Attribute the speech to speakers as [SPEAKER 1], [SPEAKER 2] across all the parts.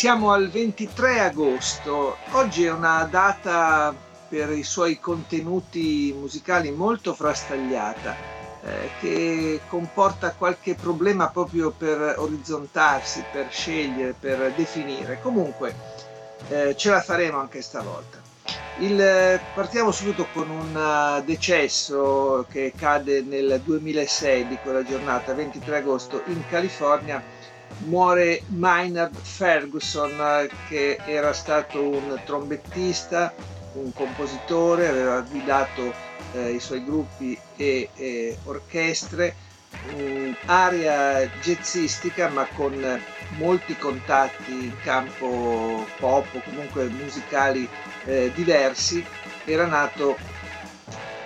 [SPEAKER 1] Siamo al 23 agosto, oggi è una data per i suoi contenuti musicali molto frastagliata, eh, che comporta qualche problema proprio per orizzontarsi, per scegliere, per definire. Comunque eh, ce la faremo anche stavolta. Il, partiamo subito con un uh, decesso che cade nel 2006 di quella giornata, 23 agosto, in California muore Maynard Ferguson che era stato un trombettista, un compositore, aveva guidato eh, i suoi gruppi e eh, orchestre, un'area jazzistica ma con molti contatti in campo pop o comunque musicali eh, diversi, era nato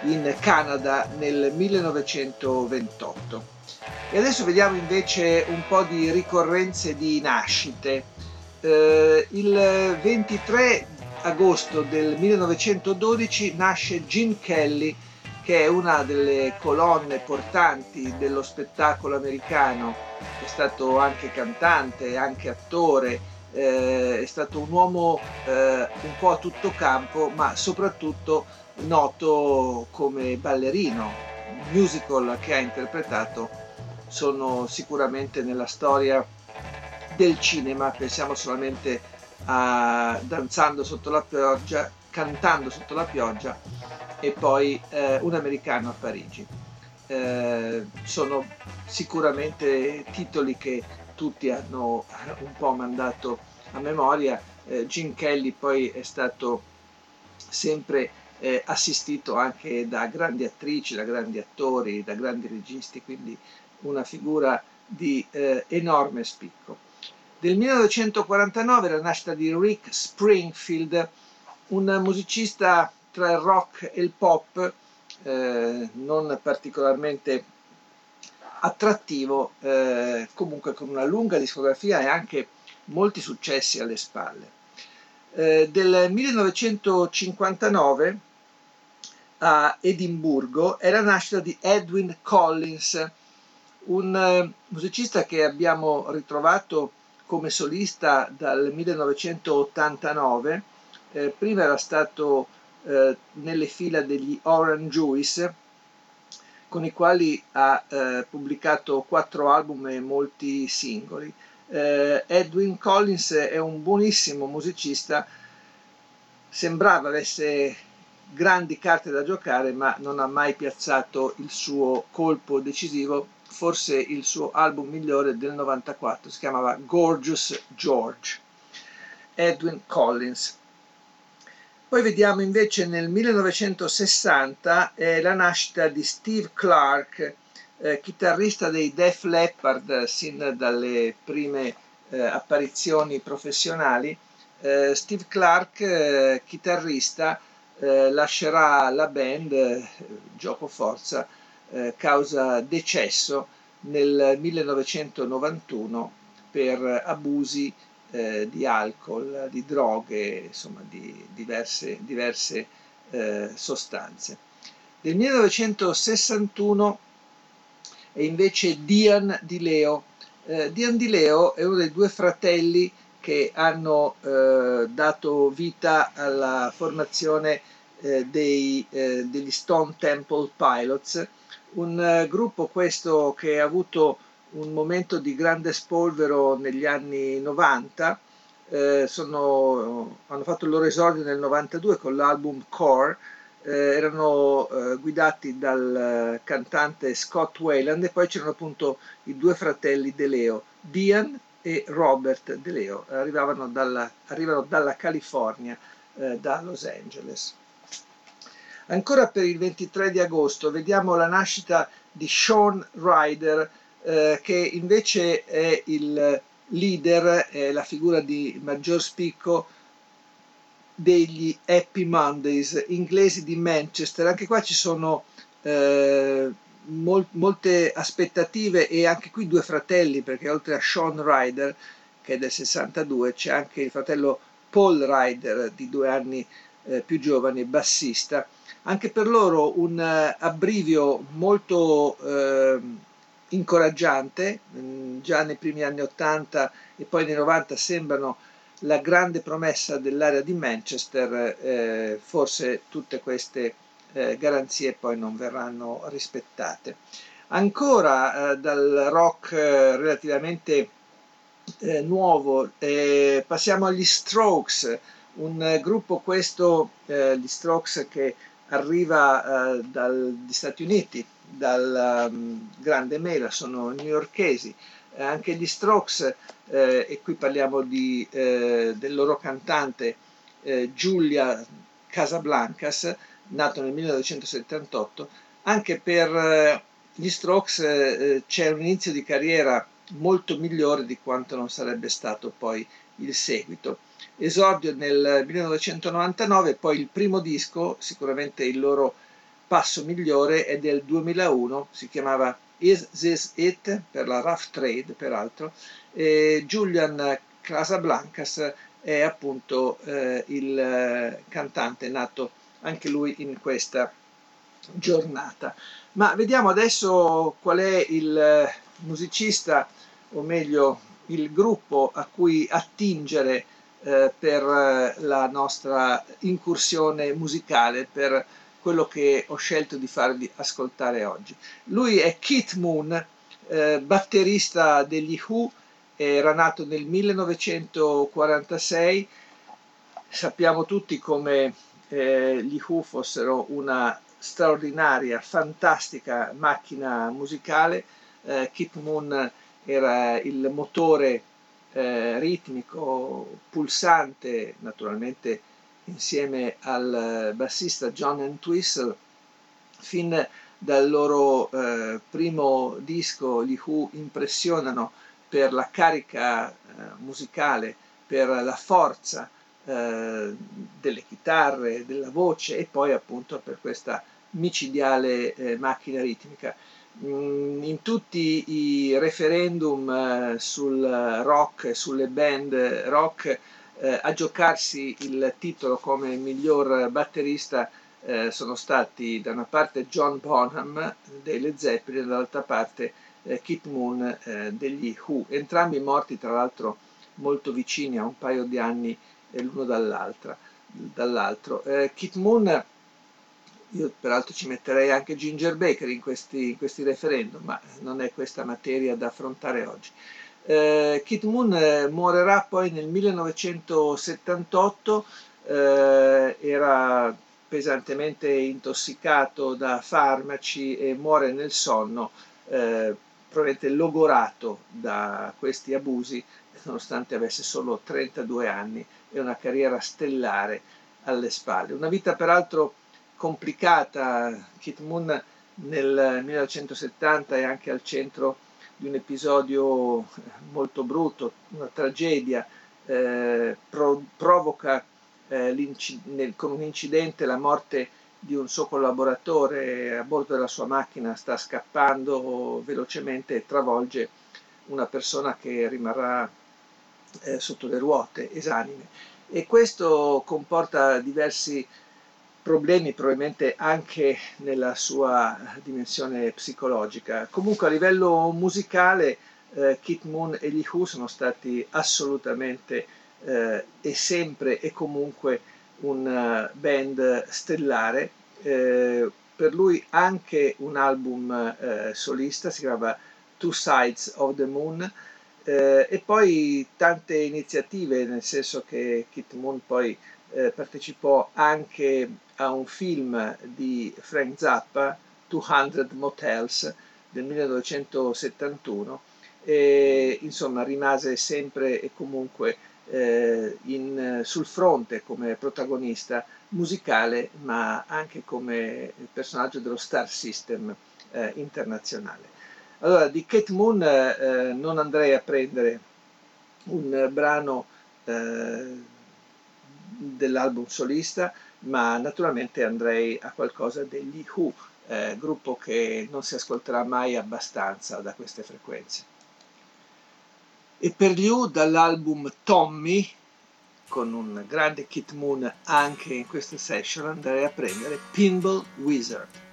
[SPEAKER 1] in Canada nel 1928. E adesso vediamo invece un po' di ricorrenze di nascite. Eh, il 23 agosto del 1912 nasce Gene Kelly, che è una delle colonne portanti dello spettacolo americano, è stato anche cantante, anche attore, eh, è stato un uomo eh, un po' a tutto campo, ma soprattutto noto come ballerino, musical che ha interpretato sono sicuramente nella storia del cinema, pensiamo solamente a Danzando sotto la pioggia, Cantando sotto la pioggia e poi eh, Un americano a Parigi. Eh, sono sicuramente titoli che tutti hanno un po' mandato a memoria. Eh, Gene Kelly poi è stato sempre eh, assistito anche da grandi attrici, da grandi attori, da grandi registi, quindi una figura di eh, enorme spicco. Del 1949 la nascita di Rick Springfield, un musicista tra il rock e il pop, eh, non particolarmente attrattivo, eh, comunque con una lunga discografia e anche molti successi alle spalle. Eh, del 1959 a Edimburgo è la nascita di Edwin Collins, un eh, musicista che abbiamo ritrovato come solista dal 1989, eh, prima era stato eh, nelle fila degli Orange Juice, con i quali ha eh, pubblicato quattro album e molti singoli. Eh, Edwin Collins è un buonissimo musicista, sembrava avesse grandi carte da giocare, ma non ha mai piazzato il suo colpo decisivo forse il suo album migliore del 94, si chiamava Gorgeous George, Edwin Collins. Poi vediamo invece nel 1960 eh, la nascita di Steve Clark, eh, chitarrista dei Def Leppard sin dalle prime eh, apparizioni professionali. Eh, Steve Clark, eh, chitarrista, eh, lascerà la band, gioco forza, eh, causa decesso nel 1991 per abusi eh, di alcol, di droghe, insomma di diverse, diverse eh, sostanze. Nel 1961 è invece Dian Di Leo. Eh, Dian Di Leo è uno dei due fratelli che hanno eh, dato vita alla formazione dei, degli Stone Temple Pilots, un eh, gruppo questo che ha avuto un momento di grande spolvero negli anni 90, eh, sono, hanno fatto il loro esordio nel 92 con l'album Core, eh, erano eh, guidati dal cantante Scott Wayland e poi c'erano appunto i due fratelli De Leo, Dian e Robert De Leo, arrivano dalla California, eh, da Los Angeles. Ancora per il 23 di agosto vediamo la nascita di Sean Ryder, eh, che invece è il leader è la figura di maggior spicco degli Happy Mondays inglesi di Manchester. Anche qua ci sono eh, mol molte aspettative e anche qui due fratelli, perché oltre a Sean Ryder, che è del 62, c'è anche il fratello Paul Ryder di due anni eh, più giovane, bassista. Anche per loro un uh, abbrivio molto eh, incoraggiante, mm, già nei primi anni 80 e poi nei 90 sembrano la grande promessa dell'area di Manchester, eh, forse tutte queste eh, garanzie poi non verranno rispettate. Ancora eh, dal rock eh, relativamente eh, nuovo eh, passiamo agli Strokes, un gruppo questo, gli Strokes che arriva dagli Stati Uniti, dal um, Grande Mela, sono newyorkesi, anche gli Strokes, eh, e qui parliamo di, eh, del loro cantante eh, Giulia Casablancas, nato nel 1978, anche per eh, gli Strokes eh, c'è un inizio di carriera molto migliore di quanto non sarebbe stato poi il seguito. Esordio nel 1999, poi il primo disco, sicuramente il loro passo migliore, è del 2001, si chiamava Is This It? per la Rough Trade peraltro, e Julian Casablancas è appunto eh, il eh, cantante nato anche lui in questa giornata. Ma vediamo adesso qual è il eh, musicista, o meglio il gruppo a cui attingere eh, per eh, la nostra incursione musicale, per quello che ho scelto di farvi ascoltare oggi. Lui è Keith Moon, eh, batterista degli Who, era nato nel 1946, sappiamo tutti come eh, gli Who fossero una straordinaria, fantastica macchina musicale. Eh, Keith Moon era il motore eh, ritmico, pulsante, naturalmente insieme al bassista John Entwistle, fin dal loro eh, primo disco gli Who impressionano per la carica eh, musicale, per la forza eh, delle chitarre, della voce e poi appunto per questa micidiale eh, macchina ritmica. Mm, in tutti i referendum eh, sul rock sulle band rock eh, a giocarsi il titolo come miglior batterista eh, sono stati da una parte John Bonham dei Led Zeppelin e dall'altra parte Keith Moon degli Who, entrambi morti tra l'altro molto vicini a un paio di anni l'uno dall'altro. Kit Moon, io peraltro ci metterei anche Ginger Baker in questi, in questi referendum, ma non è questa materia da affrontare oggi. Eh, Kit Moon eh, morirà poi nel 1978, eh, era pesantemente intossicato da farmaci e muore nel sonno, eh, probabilmente logorato da questi abusi, nonostante avesse solo 32 anni e una carriera stellare alle spalle. Una vita peraltro complicata, Kit Moon nel 1970 è anche al centro di un episodio molto brutto, una tragedia, eh, pro, provoca eh, nel, con un incidente la morte di un suo collaboratore a bordo della sua macchina, sta scappando velocemente e travolge una persona che rimarrà eh, sotto le ruote, esanime. E questo comporta diversi problemi, probabilmente anche nella sua dimensione psicologica. Comunque a livello musicale eh, Kit Moon e gli Who sono stati assolutamente eh, e sempre e comunque una band stellare. Eh, per lui anche un album eh, solista, si chiama Two Sides of the Moon, eh, e poi tante iniziative, nel senso che Kit Moon poi eh, partecipò anche a un film di Frank Zappa, 200 Motels, del 1971, e insomma rimase sempre e comunque eh, in, sul fronte come protagonista musicale, ma anche come personaggio dello star system eh, internazionale. Allora, di Kate Moon eh, eh, non andrei a prendere un brano eh, dell'album solista, ma naturalmente andrei a qualcosa degli Who, eh, gruppo che non si ascolterà mai abbastanza da queste frequenze. E per gli Who dall'album Tommy, con un grande Kit Moon anche in questa session, andrei a prendere Pinball Wizard.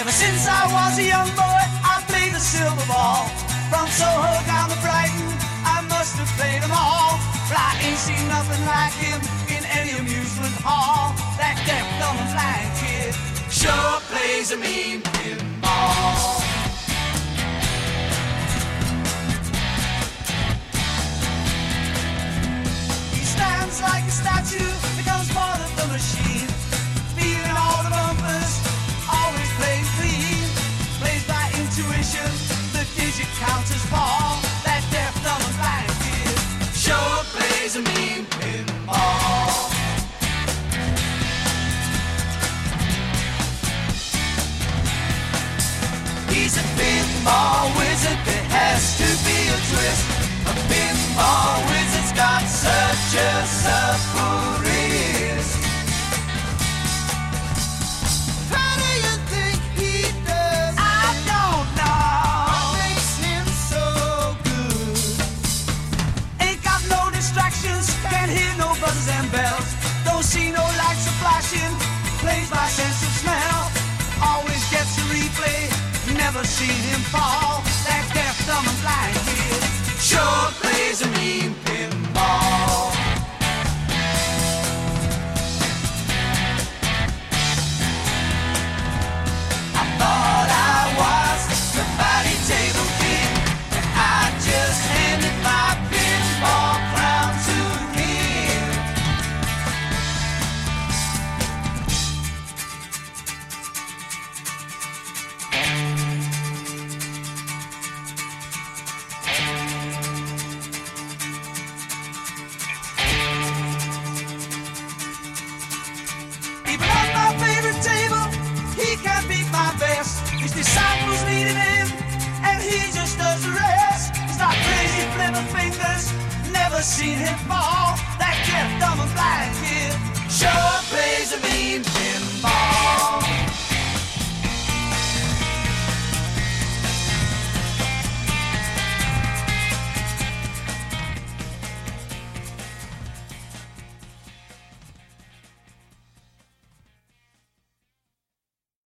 [SPEAKER 2] Ever since I was a young boy, I played the silver ball. From Soho down to Brighton, I must have played them all. But I ain't seen nothing like him in any amusement hall. That deaf, dumb, blind kid sure plays a mean pinball. He stands like a statue, becomes part of the machine. never seen him fall. never seen him fall. That gift of a black kid sure plays a mean pinball.